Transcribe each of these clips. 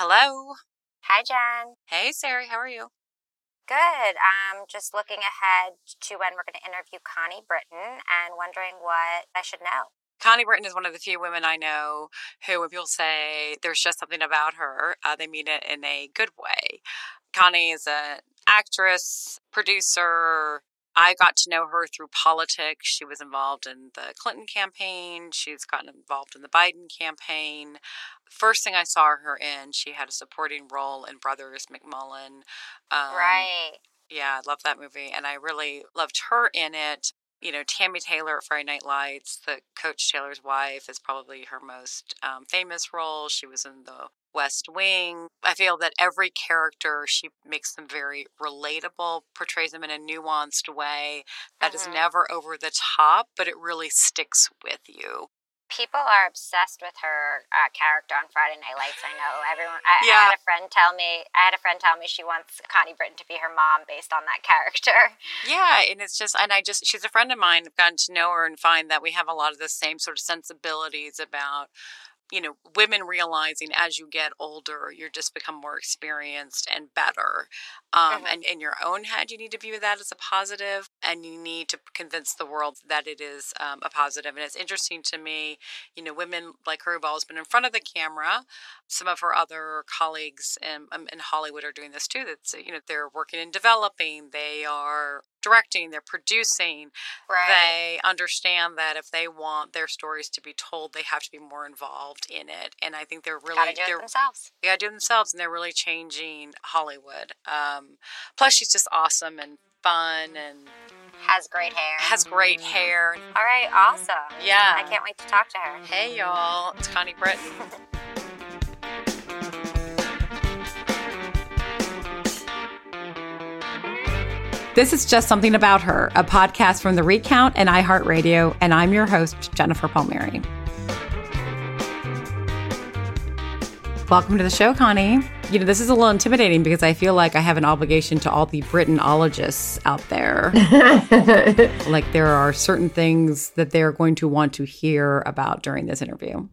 hello. Hi, Jen. Hey, Sari, how are you? Good. I'm just looking ahead to when we're going to interview Connie Britton and wondering what I should know. Connie Britton is one of the few women I know who, when people say there's just something about her, uh, they mean it in a good way. Connie is an actress, producer, I got to know her through politics. She was involved in the Clinton campaign. She's gotten involved in the Biden campaign. First thing I saw her in, she had a supporting role in Brothers McMullen. Um, right. Yeah, I love that movie. And I really loved her in it. You know, Tami Taylor at Friday Night Lights, the Coach Taylor's wife, is probably her most um, famous role. She was in the West Wing. I feel that every character, she makes them very relatable, portrays them in a nuanced way that is Mhm. never over the top, but it really sticks with you. People are obsessed with her uh, character on Friday Night Lights. I know everyone. I, I had a friend tell me. I had a friend tell me she wants Connie Britton to be her mom based on that character. Yeah, and it's just, and I just, she's a friend of mine. I've gotten to know her and find that we have a lot of the same sort of sensibilities about, you know, women realizing as you get older, you just become more experienced and better. Um, Mhm. And in your own head, you need to view that as a positive, and you need to convince the world that it is um, a positive. And it's interesting to me, you know, women like her who've always been in front of the camera. Some of her other colleagues in, um, in Hollywood are doing this too. That's you know they're working in developing, they are directing, they're producing. Right. They understand that if they want their stories to be told, they have to be more involved in it. And I think they're really Gotta do they're it themselves. gotta do it themselves, and they're really changing Hollywood. Um, plus, she's just awesome and fun, and Has great hair. has great hair. All right. Awesome. Yeah. I can't wait to talk to her. Hey, y'all, it's Connie Britton. This is Just Something About Her, a podcast from The Recount and iHeartRadio, and I'm your host, Jennifer Palmieri. Welcome to the show, Connie. You know, this is a little intimidating because I feel like I have an obligation to all the Brittonologists out there. like, there are certain things that they're going to want to hear about during this interview.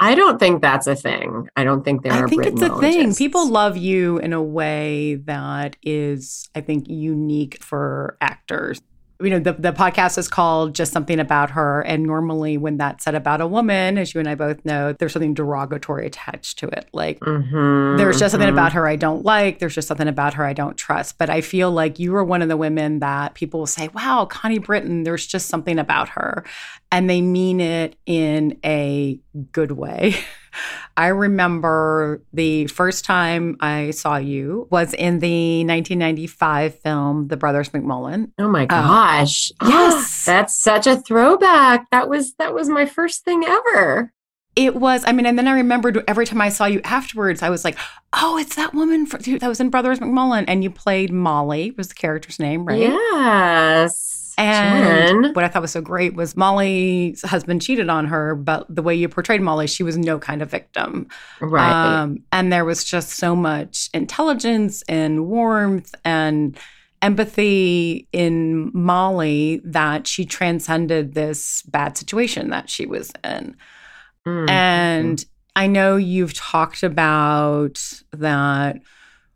I don't think that's a thing. I don't think there I are. think it's a thing. People love you in a way that is, I think, unique for actors. You know, the, the podcast is called Just Something About Her. And normally, when that's said about a woman, as you and I both know, there's something derogatory attached to it. Like, Mhm, there's just something mhm. about her I don't like. There's just something about her I don't trust. But I feel like you are one of the women that people will say, wow, Connie Britton, there's just something about her. And they mean it in a good way. I remember the first time I saw you was in the 1995 film, The Brothers McMullen. Oh my gosh! Uh, yes. that's such a throwback. That was that was my first thing ever. It was, I mean, and then I remembered every time I saw you afterwards, I was like, oh, it's that woman for, that was in Brothers McMullen. And you played Molly, was the character's name, right? Yes. And what I thought was so great was Molly's husband cheated on her, but the way you portrayed Molly, she was no kind of victim. right. Um, and there was just so much intelligence and warmth and empathy in Molly that she transcended this bad situation that she was in. Mm, And I know you've talked about that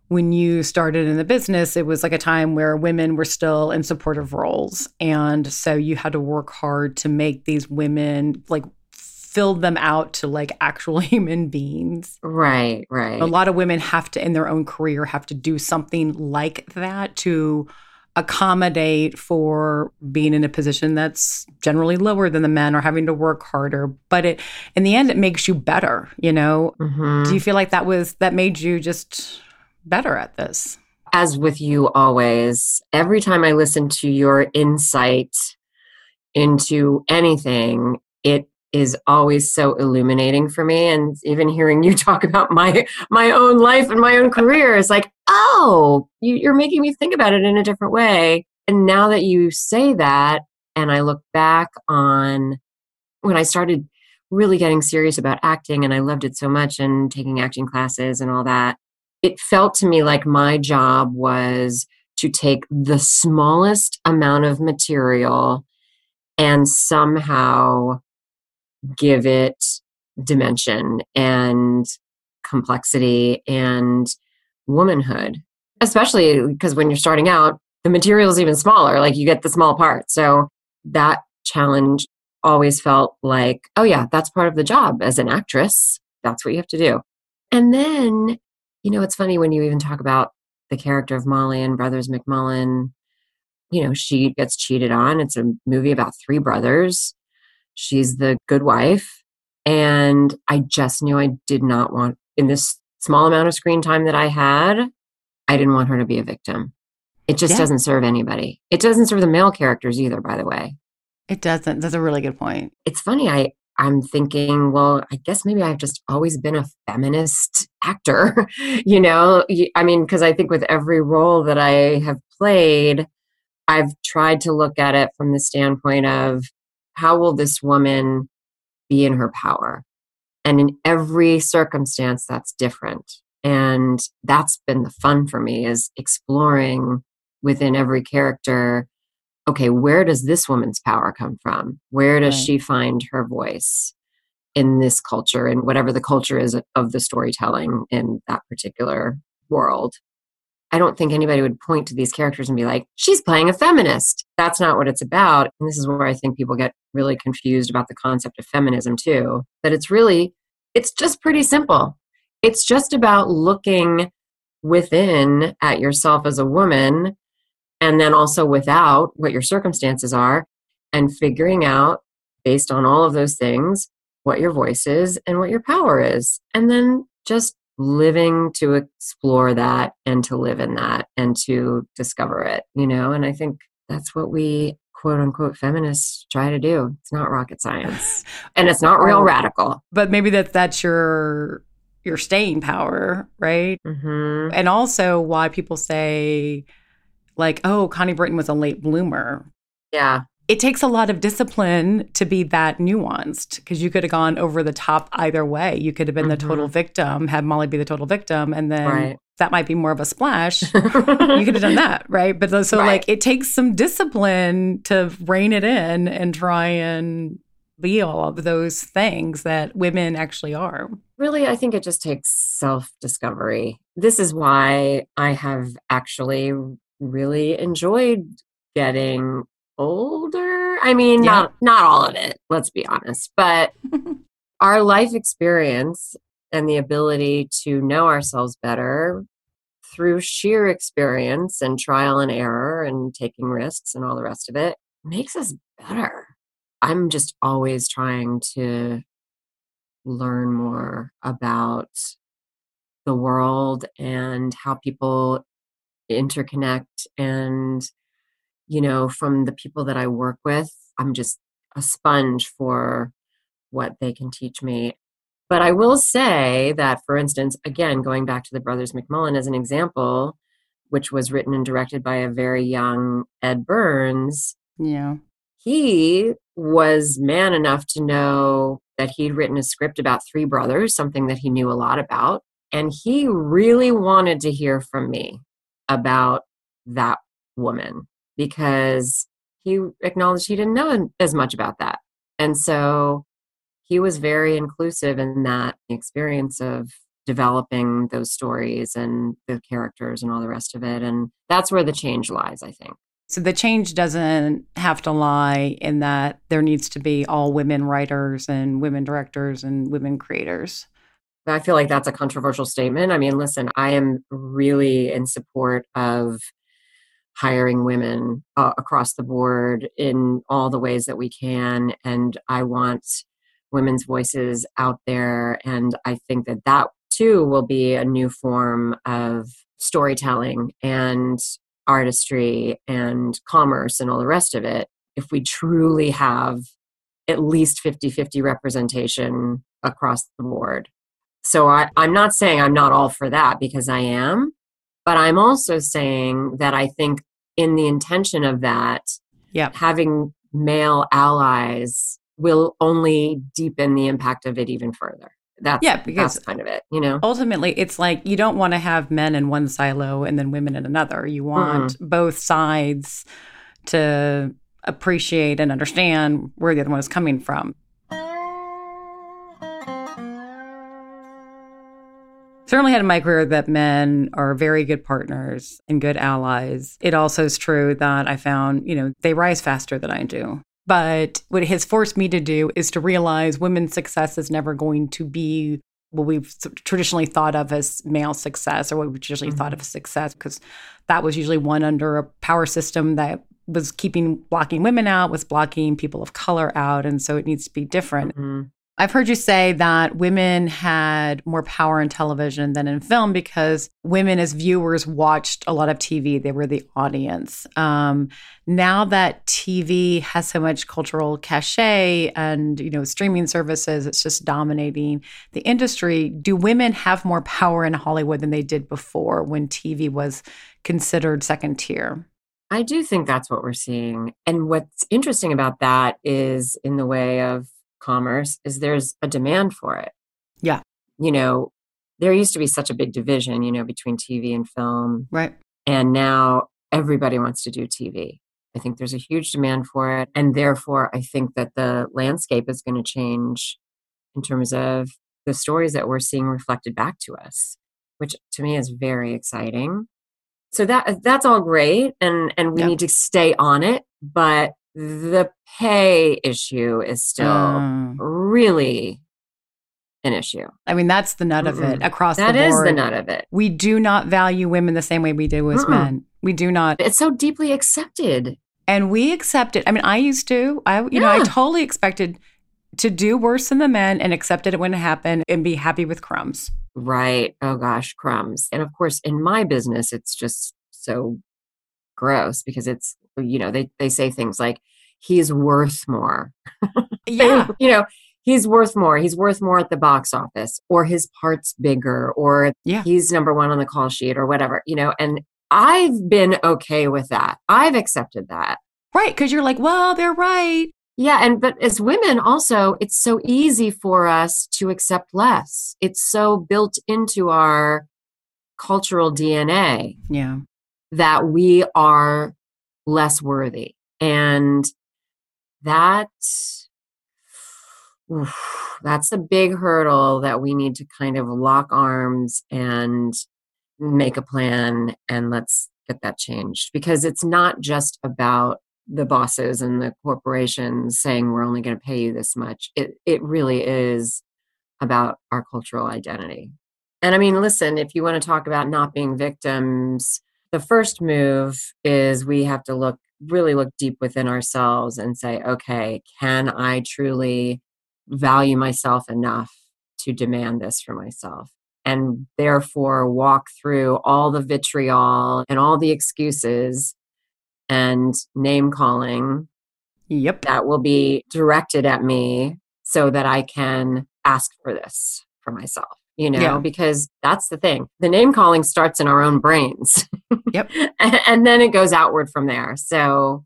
when you started in the business, it was like a time where women were still in supportive roles. And so you had to work hard to make these women like fill them out to like actual human beings. right. Right. A lot of women have to, in their own career, have to do something like that to accommodate for being in a position that's generally lower than the men or having to work harder. But it, in the end, it makes you better. You know, Mhm. do you feel like that was that made you just better at this? as with you always, every time I listen to your insight into anything, it is always so illuminating for me. And even hearing you talk about my my own life and my own career is like, oh, you, you're making me think about it in a different way. And now that you say that, and I look back on when I started really getting serious about acting, and I loved it so much, and taking acting classes and all that it felt to me like my job was to take the smallest amount of material and somehow give it dimension and complexity and womanhood, especially because when you're starting out, the material is even smaller. Like you get the small part. So that challenge always felt like, oh, yeah, that's part of the job as an actress. That's what you have to do. And then, you know, it's funny when you even talk about the character of Molly and Brothers McMullen. You know, she gets cheated on. It's a movie about three brothers. She's the good wife. And I just knew I did not want, in this small amount of screen time that I had, I didn't want her to be a victim. It just yeah. doesn't serve anybody. It doesn't serve the male characters either, by the way. It doesn't. That's a really good point. It's funny. I I'm thinking, well, I guess maybe I've just always been a feminist actor, you know? I mean, because I think with every role that I have played, I've tried to look at it from the standpoint of how will this woman be in her power? And in every circumstance, that's different. And that's been the fun for me is exploring within every character okay, where does this woman's power come from? Where does right. she find her voice in this culture and whatever the culture is of the storytelling in that particular world? I don't think anybody would point to these characters and be like, she's playing a feminist. That's not what it's about. And this is where I think people get really confused about the concept of feminism too. That it's really, it's just pretty simple. It's just about looking within at yourself as a woman and then also without what your circumstances are and figuring out based on all of those things what your voice is and what your power is and then just living to explore that and to live in that and to discover it you know and i think that's what we quote unquote feminists try to do it's not rocket science and it's not real radical but maybe that that's your your staying power right mm-hmm. and also why people say like, oh, Connie Britton was a late bloomer. Yeah. It takes a lot of discipline to be that nuanced because you could have gone over the top either way. You could have been mm-hmm. the total victim, had Molly be the total victim, and then right. that might be more of a splash. you could have done that, right? But so, right. like, it takes some discipline to rein it in and try and be all of those things that women actually are. Really, I think it just takes self discovery. This is why I have actually really enjoyed getting older. I mean, yeah. not not all of it, let's be honest, but our life experience and the ability to know ourselves better through sheer experience and trial and error and taking risks and all the rest of it makes us better. I'm just always trying to learn more about the world and how people interconnect and you know from the people that i work with i'm just a sponge for what they can teach me. But i will say that for instance again going back to the brothers mcmullen as an example which was written and directed by a very young ed burns yeah. he was man enough to know that he'd written a script about three brothers something that he knew a lot about and he really wanted to hear from me about that woman because he acknowledged he didn't know as much about that. And so he was very inclusive in that experience of developing those stories and the characters and all the rest of it. And that's where the change lies, I think. So the change doesn't have to lie in that there needs to be all women writers and women directors and women creators. I feel like that's a controversial statement. I mean, listen, I am really in support of hiring women uh, across the board in all the ways that we can. And I want women's voices out there. And I think that that too will be a new form of storytelling and artistry and commerce and all the rest of it. If we truly have at least 50 50 representation across the board. So I, I'm not saying I'm not all for that because I am, but I'm also saying that I think in the intention of that, yep. having male allies will only deepen the impact of it even further. That's yeah, because that's kind of it, you know. Ultimately, it's like you don't want to have men in one silo and then women in another. You want mm-hmm. both sides to appreciate and understand where the other one is coming from. Certainly had in my career that men are very good partners and good allies. It also is true that I found, you know, they rise faster than I do. But what it has forced me to do is to realize women's success is never going to be what we've traditionally thought of as male success or what we've usually mm-hmm. thought of as success, because that was usually one under a power system that was keeping blocking women out, was blocking people of color out. And so it needs to be different. Mm-hmm. I've heard you say that women had more power in television than in film because women, as viewers, watched a lot of TV. They were the audience. Um, now that TV has so much cultural cachet and you know streaming services, it's just dominating the industry. Do women have more power in Hollywood than they did before when TV was considered second tier? I do think that's what we're seeing. And what's interesting about that is in the way of commerce is there's a demand for it. Yeah. You know, there used to be such a big division, you know, between TV and film. Right. And now everybody wants to do TV. I think there's a huge demand for it. And therefore, I think that the landscape is going to change in terms of the stories that we're seeing reflected back to us, which to me is very exciting. So that that's all great and and we yep. need to stay on it, but the pay issue is still mm. really an issue. I mean, that's the nut of it across that the board. That is the nut of it. We do not value women the same way we do as Mm-mm. men. We do not. It's so deeply accepted. And we accept it. I mean, I used to. I you yeah. know, I totally expected to do worse than the men and accepted it when it happened and be happy with crumbs. Right. Oh gosh, crumbs. And of course, in my business, it's just so gross because it's you know they they say things like he's worth more. Yeah. you know he's worth more. He's worth more at the box office or his part's bigger or yeah. he's number one on the call sheet or whatever you know and i've been okay with that. I've accepted that. Right because you're like well they're right. Yeah and but as women also it's so easy for us to accept less. It's so built into our cultural dna yeah that we are less worthy. And that that's a big hurdle that we need to kind of lock arms and make a plan and let's get that changed. Because it's not just about the bosses and the corporations saying we're only going to pay you this much. It it really is about our cultural identity. And i mean listen if you want to talk about not being victims the first move is we have to look really look deep within ourselves and say okay can i truly value myself enough to demand this for myself? And therefore walk through all the vitriol and all the excuses and name calling yep. that will be directed at me so that i can ask for this for myself you know, yeah. because that's the thing. The name calling starts in our own brains. Yep. and then it goes outward from there. So,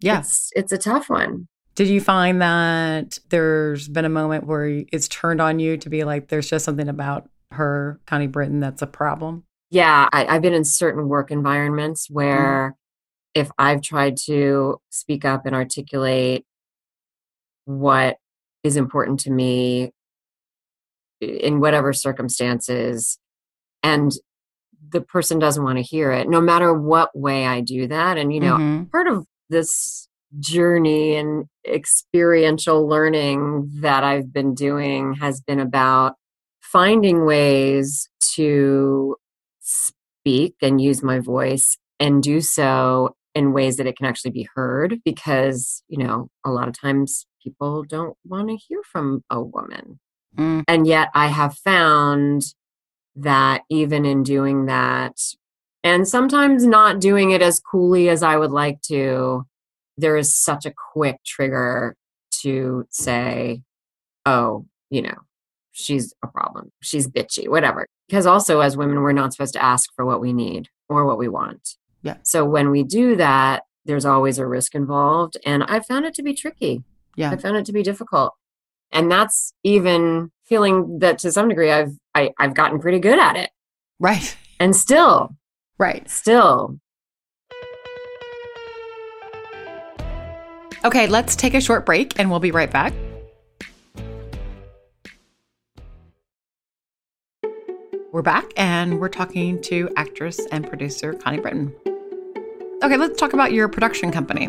yeah, it's, it's a tough one. Did you find that there's been a moment where it's turned on you to be like, there's just something about her, Connie Britton, that's a problem? Yeah, I, have been in certain work environments where mm. if I've tried to speak up and articulate what is important to me in whatever circumstances and the person doesn't want to hear it no matter what way i do that and you know mm-hmm. part of this journey and experiential learning that i've been doing has been about finding ways to speak and use my voice and do so in ways that it can actually be heard because you know a lot of times people don't want to hear from a woman Mm. And yet I have found that even in doing that, and sometimes not doing it as coolly as I would like to, there is such a quick trigger to say, oh, you know, she's a problem. She's bitchy, whatever. Because also, as women, we're not supposed to ask for what we need or what we want. Yeah. So when we do that, there's always a risk involved. And I found it to be tricky. Yeah. I found it to be difficult and that's even feeling that to some degree I've I, have i have gotten pretty good at it. Right. And still, right. Still. Okay, let's take a short break and we'll be right back. We're back and we're talking to actress and producer Connie Britton. Okay, let's talk about your production company.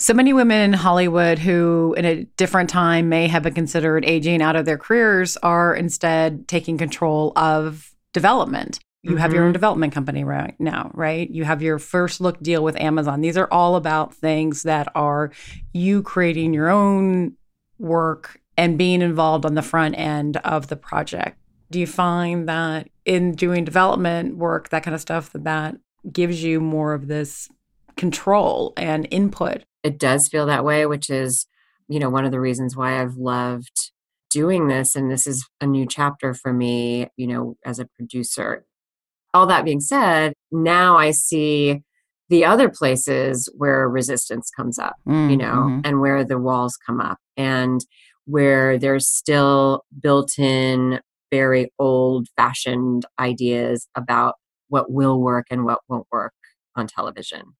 So many women in Hollywood who, in a different time, may have been considered aging out of their careers are instead taking control of development. You mm-hmm. have your own mm-hmm. development company right now, right? You have your first look deal with Amazon. These are all about things that are you creating your own work and being involved on the front end of the project. Do you find that in doing development work, that kind of stuff, that that gives you more of this control and input it does feel that way, which is, you know, one of the reasons why I've loved doing this. And this is a new chapter for me, you know, as a producer. All that being said, now I see the other places where resistance comes up, mm, you know, mm-hmm. and where the walls come up and where there's still built in very old fashioned ideas about what will work and what won't work on television.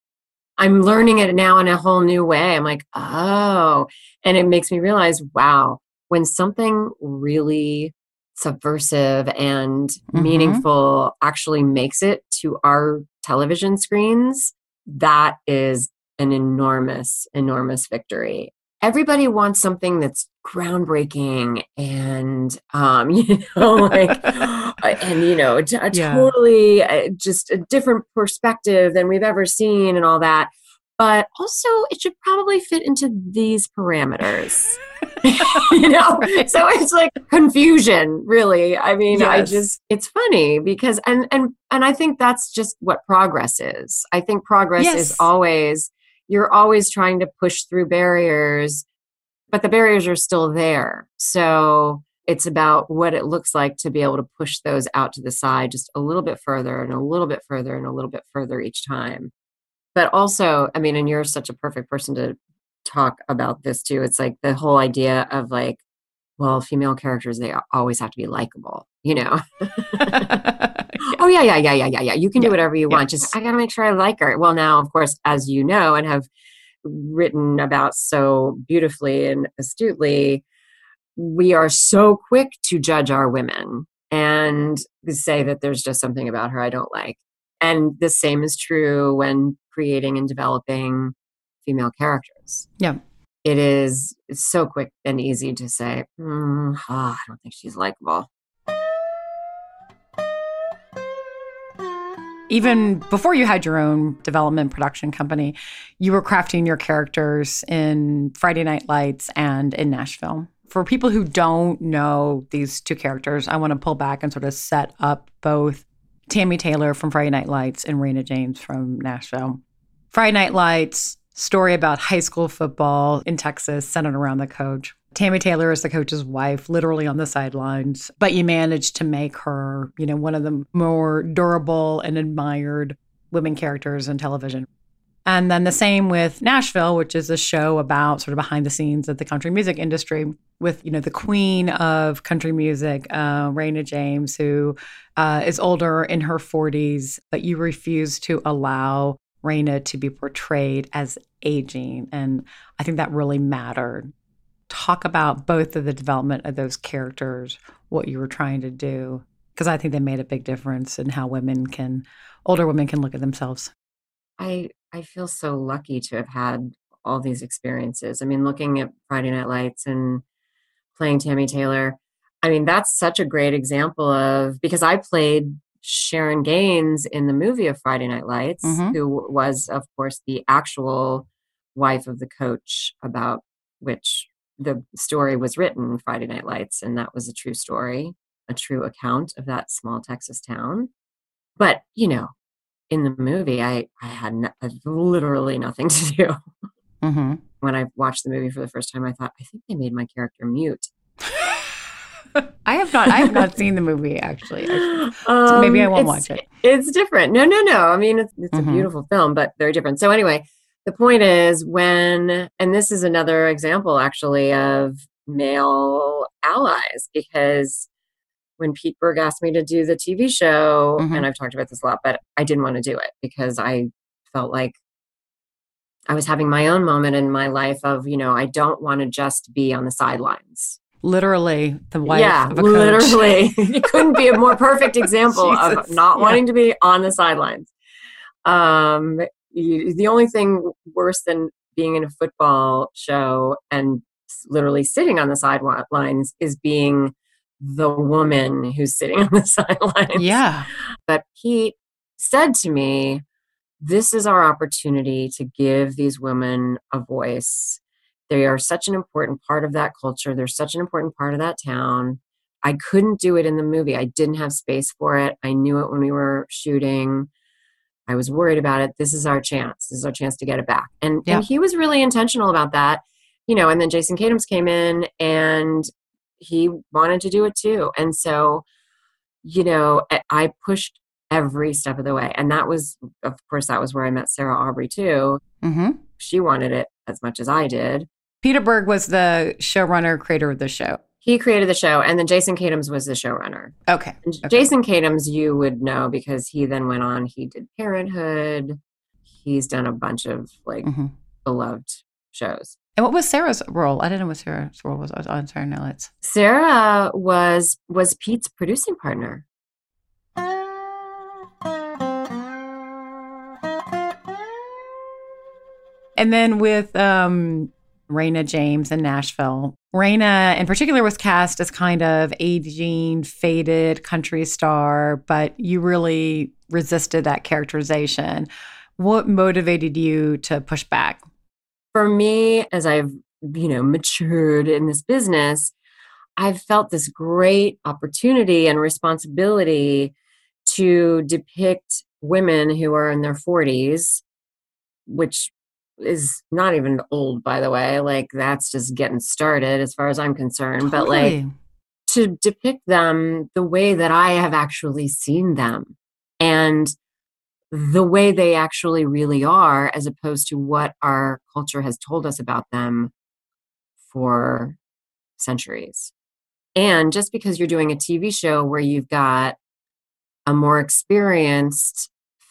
I'm learning it now in a whole new way. I'm like, oh, and it makes me realize, wow, when something really subversive and mm-hmm. meaningful actually makes it to our television screens, that is an enormous, enormous victory. Everybody wants something that's groundbreaking and um you know like and you know t- yeah. totally uh, just a different perspective than we've ever seen and all that but also it should probably fit into these parameters you know right. so it's like confusion really i mean yes. i just it's funny because and and and i think that's just what progress is i think progress yes. is always you're always trying to push through barriers but the barriers are still there. So it's about what it looks like to be able to push those out to the side just a little bit further and a little bit further and a little bit further each time. But also, I mean, and you're such a perfect person to talk about this too. It's like the whole idea of like, well, female characters, they always have to be likable, you know? yeah. Oh, yeah, yeah, yeah, yeah, yeah, yeah. You can yeah. do whatever you yeah. want. Just, I got to make sure I like her. Well, now, of course, as you know, and have written about so beautifully and astutely, we are so quick to judge our women and say that there's just something about her I don't like. And the same is true when creating and developing female characters. Yeah. It is so quick and easy to say, mm, oh, I don't think she's likable. even before you had your own development production company, you were crafting your characters in Friday Night Lights and in Nashville. For people who don't know these two characters, I want to pull back and sort of set up both Tami Taylor from Friday Night Lights and Rayna James from Nashville. Friday Night Lights, story about high school football in Texas, centered around the coach. Tami Taylor is the coach's wife, literally on the sidelines, but you managed to make her, you know, one of the more durable and admired women characters in television. And then the same with Nashville, which is a show about sort of behind the scenes of the country music industry with, you know, the queen of country music, uh, Rayna James, who uh, is older in her 40s, but you refuse to allow Rayna to be portrayed as aging. And I think that really mattered talk about both of the development of those characters, what you were trying to do, because I think they made a big difference in how women can, older women can look at themselves. I I feel so lucky to have had all these experiences. I mean, looking at Friday Night Lights and playing Tami Taylor, I mean, that's such a great example of because I played Sharon Gaines in the movie of Friday Night Lights, mm-hmm. who was, of course, the actual wife of the coach about which the story was written Friday Night Lights, and that was a true story, a true account of that small Texas town. But you know, in the movie, I I had no, literally nothing to do. Mm-hmm. When I watched the movie for the first time, I thought I think they made my character mute. I have not. I have not seen the movie actually. Um, maybe I won't watch it. It's different. No, no, no. I mean, it's, it's mm-hmm. a beautiful film, but very different. So anyway, the point is when and this is another example actually of male allies because when Pete Berg asked me to do the TV show, mm-hmm. and I've talked about this a lot, but I didn't want to do it because I felt like I was having my own moment in my life of, you know, I don't want to just be on the sidelines. Literally, the wife. Yeah, literally. it couldn't be a more perfect example of not yeah. wanting to be on the sidelines. Um, you, the only thing worse than being in a football show and literally sitting on the sidelines is being the woman who's sitting on the sidelines. Yeah. But Pete said to me, This is our opportunity to give these women a voice. They are such an important part of that culture. They're such an important part of that town. I couldn't do it in the movie. I didn't have space for it. I knew it when we were shooting. I was worried about it. This is our chance. This is our chance to get it back. And, and he was really intentional about that. You know, and then Jason Katims came in and he wanted to do it too. And so, you know, I pushed every step of the way. And that was, of course, that was where I met Sarah Aubrey too. Mm-hmm. She wanted it as much as I did. Peter Berg was the showrunner, creator of the show. He created the show, and then Jason Katims was the showrunner. Okay. okay. Jason Katims, you would know because he then went on. He did Parenthood. He's done a bunch of like mm-hmm. beloved shows. And what was Sarah's role? I didn't know what Sarah's role was on Sarah Nights. Sarah was was Pete's producing partner. And then with um, Rayna James in Nashville, Rayna in particular was cast as kind of aging, faded country star, but you really resisted that characterization. What motivated you to push back? For me, as I've, you know, matured in this business, I've felt this great opportunity and responsibility to depict women who are in their 40s, which is not even old, by the way. Like, that's just getting started as far as I'm concerned. Totally. But, like, to depict them the way that I have actually seen them. And the way they actually really are, as opposed to what our culture has told us about them for centuries. And just because you're doing a TV show where you've got a more experienced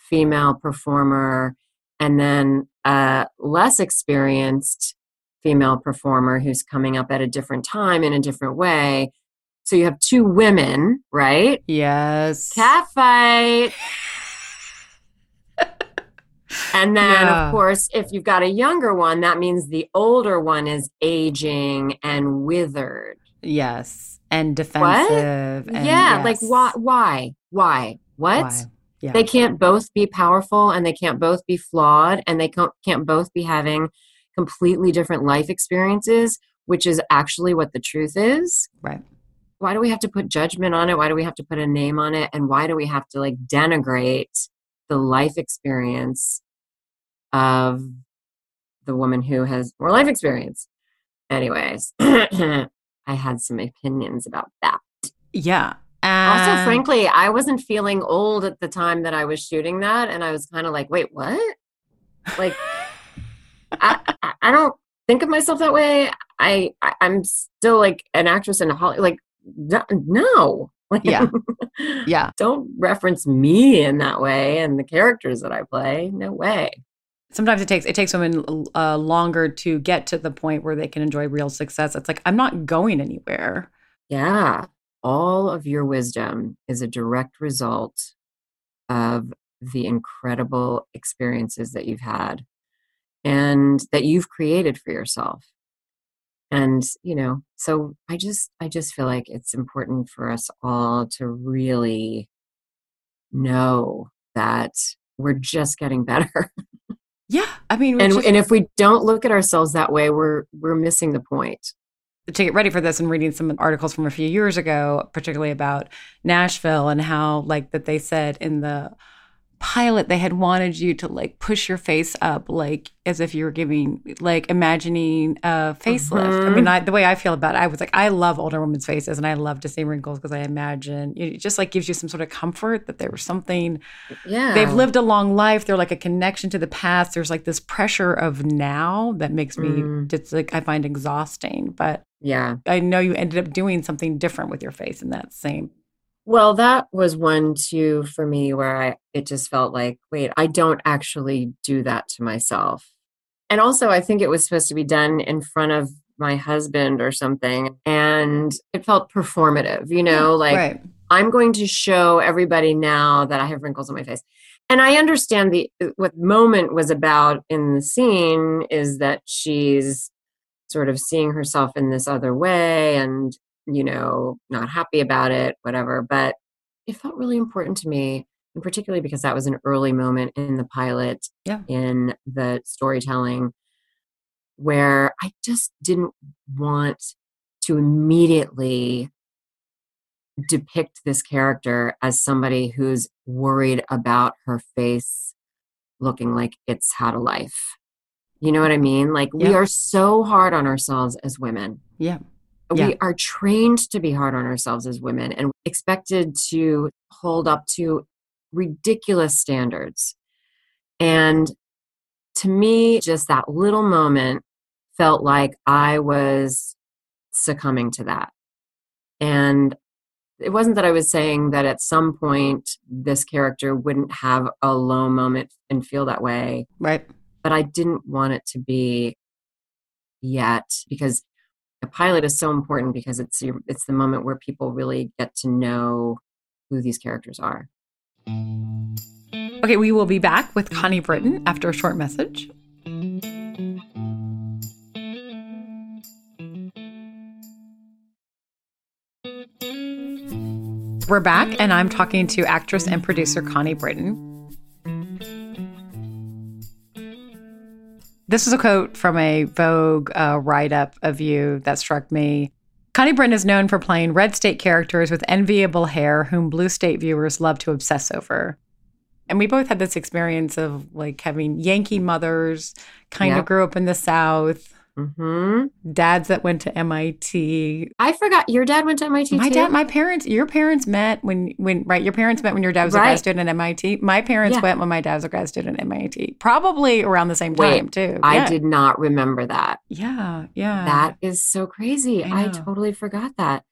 female performer and then a less experienced female performer who's coming up at a different time in a different way. So you have two women, right? Yes. Catfight. And then, yeah. of course, if you've got a younger one, that means the older one is aging and withered. Yes. And defensive. And yeah. Yes. Like, why? Why? Why? What? Why? Yeah. They can't both be powerful and they can't both be flawed and they can't, can't both be having completely different life experiences, which is actually what the truth is. Right. Why do we have to put judgment on it? Why do we have to put a name on it? And why do we have to like denigrate the life experience of the woman who has more life experience. Anyways, I had some opinions about that. Yeah. also, frankly, I wasn't feeling old at the time that I was shooting that. And I was kind of like, wait, what? Like, I, I don't think of myself that way. I, I am still like an actress in Hollywood. Like, no. Like, yeah. Yeah. Don't reference me in that way and the characters that I play. No way sometimes it takes it takes women uh, longer to get to the point where they can enjoy real success it's like i'm not going anywhere yeah all of your wisdom is a direct result of the incredible experiences that you've had and that you've created for yourself and you know so i just i just feel like it's important for us all to really know that we're just getting better Yeah, I mean, and just, and if we don't look at ourselves that way, we're we're missing the point. To get ready for this and reading some articles from a few years ago, particularly about Nashville and how like that they said in the pilot they had wanted you to like push your face up like as if you were giving like imagining a facelift mm-hmm. i mean I, the way i feel about it i was like i love older women's faces and i love to see wrinkles because i imagine it just like gives you some sort of comfort that there was something yeah they've lived a long life they're like a connection to the past there's like this pressure of now that makes me mm. just like i find exhausting but yeah i know you ended up doing something different with your face in that same well, that was one too for me where I it just felt like, wait, I don't actually do that to myself. And also I think it was supposed to be done in front of my husband or something. And it felt performative, you know, like right. I'm going to show everybody now that I have wrinkles on my face. And I understand the uh, what moment was about in the scene is that she's sort of seeing herself in this other way and you know not happy about it whatever but it felt really important to me and particularly because that was an early moment in the pilot yeah. in the storytelling where i just didn't want to immediately depict this character as somebody who's worried about her face looking like it's had a life. You know what i mean? Like we are so hard on ourselves as women. Yeah yeah. we are trained to be hard on ourselves as women and expected to hold up to ridiculous standards. And to me, just that little moment felt like I was succumbing to that. And it wasn't that I was saying that at some point this character wouldn't have a low moment and feel that way. Right. But I didn't want it to be yet because a pilot is so important because it's it's the moment where people really get to know who these characters are. Okay, we will be back with Connie Britton after a short message. We're back, and I'm talking to actress and producer Connie Britton. This is a quote from a Vogue uh, write up of you that struck me. Connie Britton is known for playing red state characters with enviable hair, whom blue state viewers love to obsess over. And we both had this experience of like having Yankee mothers, kind yep. of grew up in the South. Mm-hmm. Dads that went to MIT. I forgot your dad went to MIT. My too? dad, my parents, your parents met when when right. Your parents met when your dad was right. a grad student at MIT. My parents yeah. went when my dad was a grad student at MIT. Probably around the same time Wait, too. I yeah. did not remember that. Yeah, yeah. That is so crazy. I, I totally forgot that.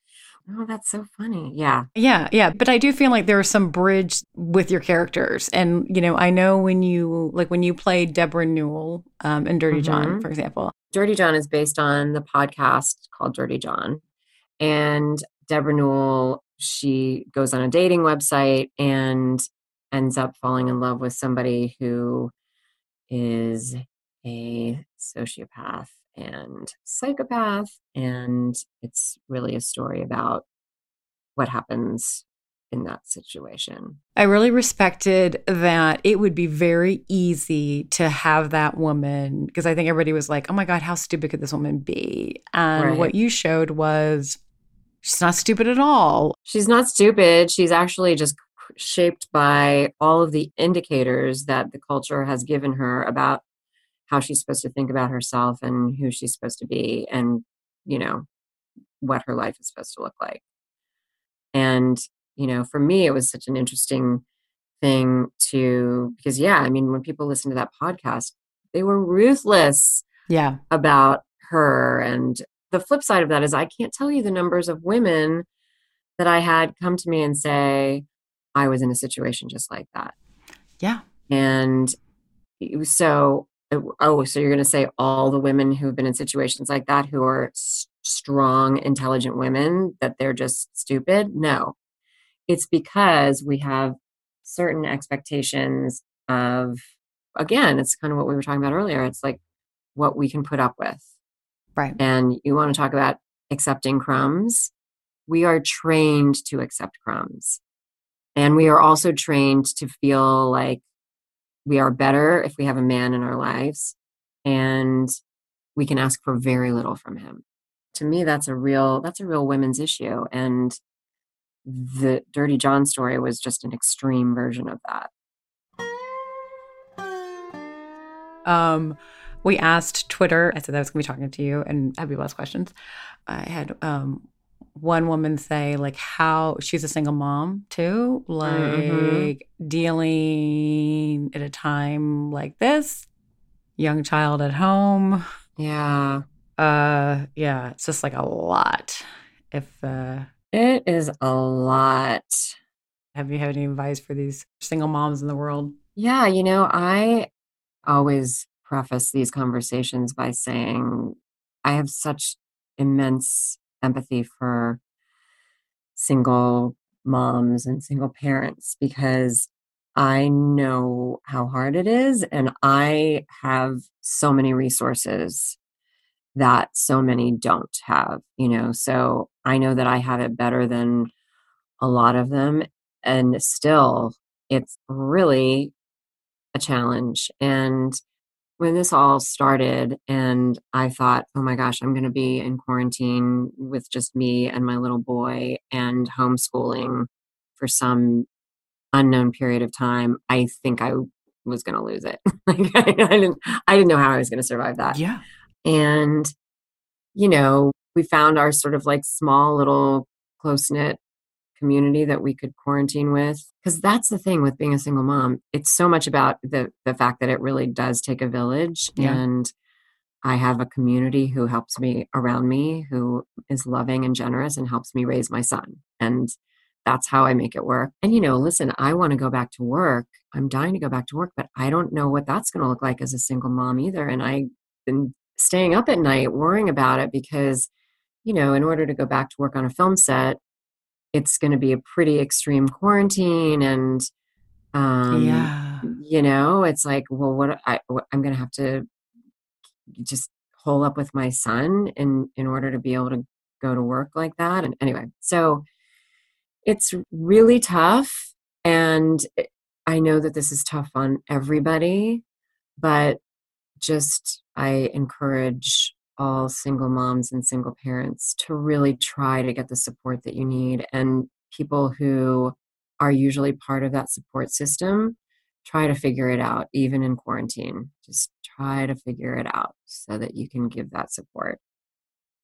Oh, that's so funny. Yeah. Yeah. Yeah. But I do feel like there is some bridge with your characters. And, you know, I know when you, like when you played Deborah Newell um, in Dirty mm-hmm. John, for example. Dirty John is based on the podcast called Dirty John. And Deborah Newell, she goes on a dating website and ends up falling in love with somebody who is a sociopath and psychopath. And it's really a story about what happens in that situation. I really respected that it would be very easy to have that woman because I think everybody was like, oh my God, how stupid could this woman be? And right. what you showed was she's not stupid at all. She's not stupid. She's actually just shaped by all of the indicators that the culture has given her about how she's supposed to think about herself and who she's supposed to be and you know what her life is supposed to look like and you know for me it was such an interesting thing to because yeah i mean when people listen to that podcast they were ruthless yeah about her and the flip side of that is i can't tell you the numbers of women that i had come to me and say i was in a situation just like that yeah and so oh, so you're going to say all the women who've been in situations like that who are strong, intelligent women that they're just stupid? No. It's because we have certain expectations of, again, it's kind of what we were talking about earlier. It's like what we can put up with. Right. And you want to talk about accepting crumbs. We are trained to accept crumbs. And we are also trained to feel like we are better if we have a man in our lives and we can ask for very little from him to me that's a real that's a real women's issue and the dirty john story was just an extreme version of that. Um we asked twitter i said i was going to be talking to you and have you ask questions. I had um one woman say like how she's a single mom too like mm-hmm. dealing at a time like this young child at home. Yeah. Uh yeah it's just like a lot. If uh it is a lot have you had any advice for these single moms in the world yeah you know i always preface these conversations by saying I have such immense empathy for single moms and single parents because I know how hard it is. And I have so many resources that so many don't have, you know. So I know that I have it better than a lot of them. And still, it's really a challenge. And when this all started, and I thought, oh my gosh, I'm going to be in quarantine with just me and my little boy and homeschooling for some unknown period of time, I think I was going to lose it. like I, I, didn't, I didn't know how I was going to survive that. Yeah. And, you know, we found our sort of like small little close knit community that we could quarantine with. Because that's the thing with being a single mom it's so much about the the fact that it really does take a village. Yeah. and i have a community who helps me around me who is loving and generous and helps me raise my son. And that's how i make it work. And you know listen i want to go back to work. I'm dying to go back to work but i don't know what that's going to look like as a single mom either. And i've been staying up at night worrying about it because you know in order to go back to work on a film set it's going to be a pretty extreme quarantine and um yeah. you know it's like well what i what, i'm going to have to just hole up with my son in in order to be able to go to work like that and anyway so it's really tough and i know that this is tough on everybody but just i encourage all single moms and single parents to really try to get the support that you need. And people who are usually part of that support system, try to figure it out, even in quarantine. Just try to figure it out so that you can give that support.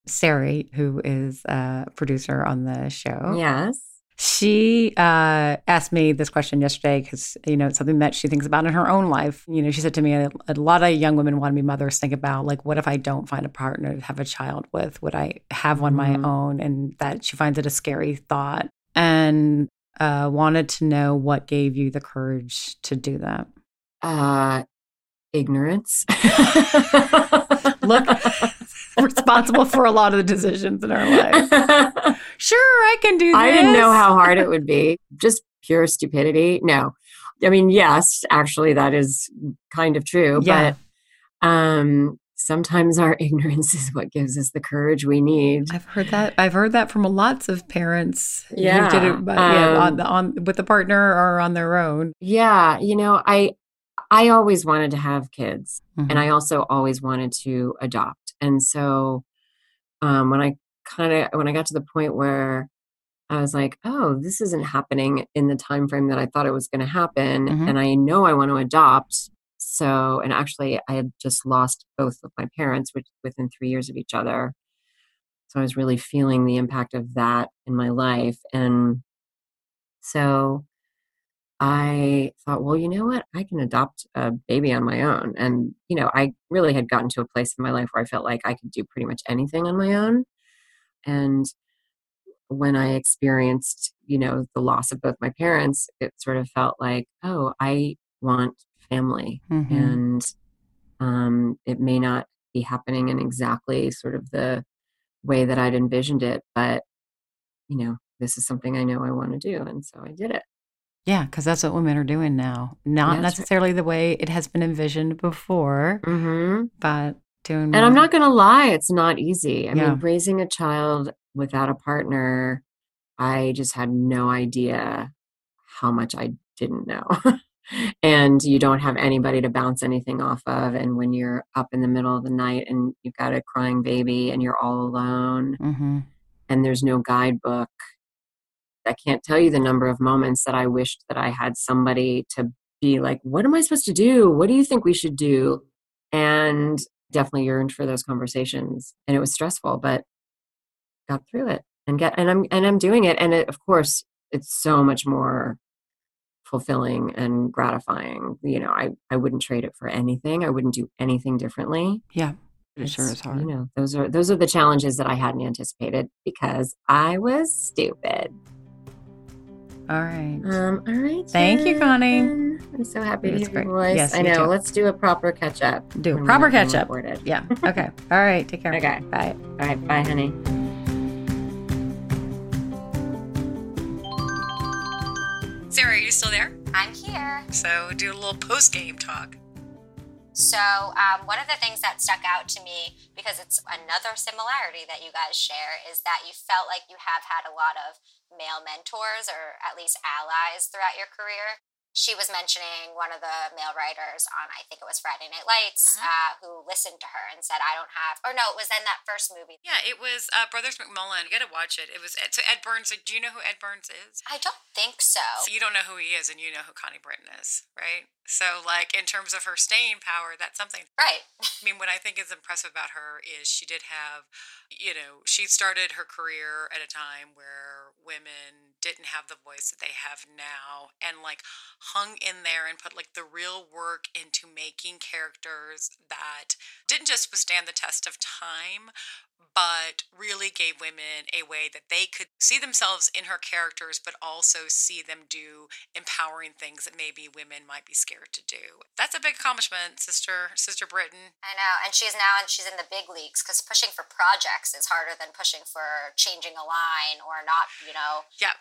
Sari, who is a producer on the show. Yes. She uh, asked me this question yesterday because, you know, it's something that she thinks about in her own life. You know, she said to me, a, a lot of young women want to be mothers think about, like, what if I don't find a partner to have a child with? Would I have one mm-hmm. my own? And that she finds it a scary thought and uh, wanted to know what gave you the courage to do that. Uh, ignorance. Look, responsible for a lot of the decisions in our life. sure, I can do this. I didn't know how hard it would be. Just pure stupidity. No. I mean, yes, actually that is kind of true, yeah. but um sometimes our ignorance is what gives us the courage we need. I've heard that. I've heard that from lots of parents yeah. who did it but, um, yeah, on, on with a partner or on their own. Yeah, you know, I I always wanted to have kids mm-hmm. and I also always wanted to adopt. And so um, when I kind of when I got to the point where I was like, oh, this isn't happening in the time frame that I thought it was going to happen mm-hmm. and I know I want to adopt. So, and actually I had just lost both of my parents which within 3 years of each other. So I was really feeling the impact of that in my life and so I thought, well, you know what? I can adopt a baby on my own. And, you know, I really had gotten to a place in my life where I felt like I could do pretty much anything on my own. And when I experienced, you know, the loss of both my parents, it sort of felt like, oh, I want family. Mm-hmm. And um, it may not be happening in exactly sort of the way that I'd envisioned it, but, you know, this is something I know I want to do. And so I did it. Yeah, because that's what women are doing now. Not necessarily right. the way it has been envisioned before, mm-hmm. but doing. And I'm not going to lie, it's not easy. I yeah. mean, raising a child without a partner, I just had no idea how much I didn't know. and you don't have anybody to bounce anything off of. And when you're up in the middle of the night and you've got a crying baby and you're all alone mm-hmm. and there's no guidebook I can't tell you the number of moments that I wished that I had somebody to be like, what am I supposed to do? What do you think we should do? And definitely yearned for those conversations. And it was stressful, but got through it and get and I'm and I'm doing it. And it, of course, it's so much more fulfilling and gratifying. You know, I, I wouldn't trade it for anything. I wouldn't do anything differently. Yeah. It it's, sure is hard. You know, those are those are the challenges that I hadn't anticipated because I was stupid. All right. Um, all right. Thank you, Connie. I'm so happy to hear your voice. Yes, I know. Too. Let's do a proper catch up. Do a proper catch up. Yeah. Okay. All right. Take care. Okay. Bye. All right. Bye, honey. Sari, are you still there? I'm here. So do a little post game talk. So, um, one of the things that stuck out to me, because it's another similarity that you guys share, is that you felt like you have had a lot of male mentors or at least allies throughout your career she was mentioning one of the male writers on I think it was Friday Night Lights mm-hmm. uh, who listened to her and said I don't have or no it was in that first movie. Yeah it was uh, Brothers McMullen. You gotta watch it. It was so Ed Burns do you know who Ed Burns is? I don't think so. so you don't know who he is and you know who Connie Britton is right? So like in terms of her staying power that's something right. I mean what I think is impressive about her is she did have you know she started her career at a time where women didn't have the voice that they have now and like hung in there and put like the real work into making characters that didn't just withstand the test of time, but really gave women a way that they could see themselves in her characters, but also see them do empowering things that maybe women might be scared to do. That's a big accomplishment, sister, sister Britton. I know, and she's now and she's in the big leagues because pushing for projects is harder than pushing for changing a line or not, you know. Yeah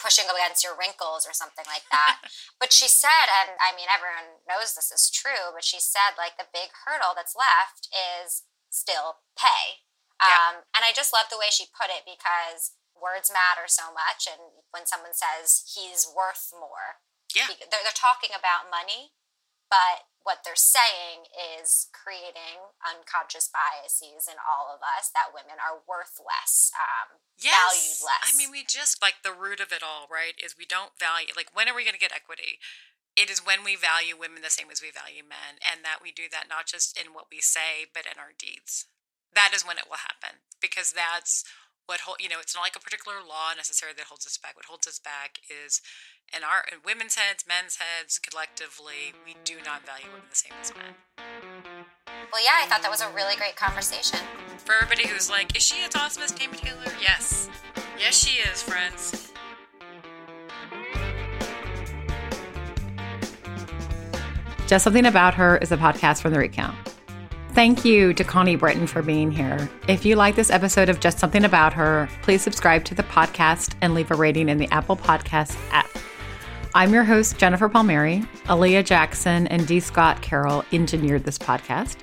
pushing against your wrinkles or something like that. but she said, and I mean, everyone knows this is true, but she said, like, the big hurdle that's left is still pay. Yeah. Um, and I just love the way she put it because words matter so much. And when someone says he's worth more, yeah. they're, they're talking about money, but what they're saying is creating unconscious biases in all of us that women are worth less, um, yes. valued less. I mean, we just like the root of it all, right? Is we don't value, like, when are we going to get equity? It is when we value women the same as we value men, and that we do that not just in what we say, but in our deeds. That is when it will happen because that's what hold, you know it's not like a particular law necessarily that holds us back. What holds us back is in our in women's heads men's heads collectively we do not value women the same as men. Well yeah i thought that was a really great conversation. For everybody who's like is she as awesome as Tami Taylor? Yes. Yes she is friends. Just something about her is a podcast from the recount Thank you to Connie Britton for being here. If you like this episode of Just Something About Her, please subscribe to the podcast and leave a rating in the Apple Podcast app. I'm your host, Jennifer Palmieri. Aaliyah Jackson and D. Scott Carroll engineered this podcast.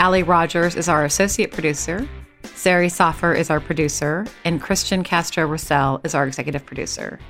Allie Rogers is our associate producer. Sari Soffer is our producer, and Christian Castro Russell is our executive producer.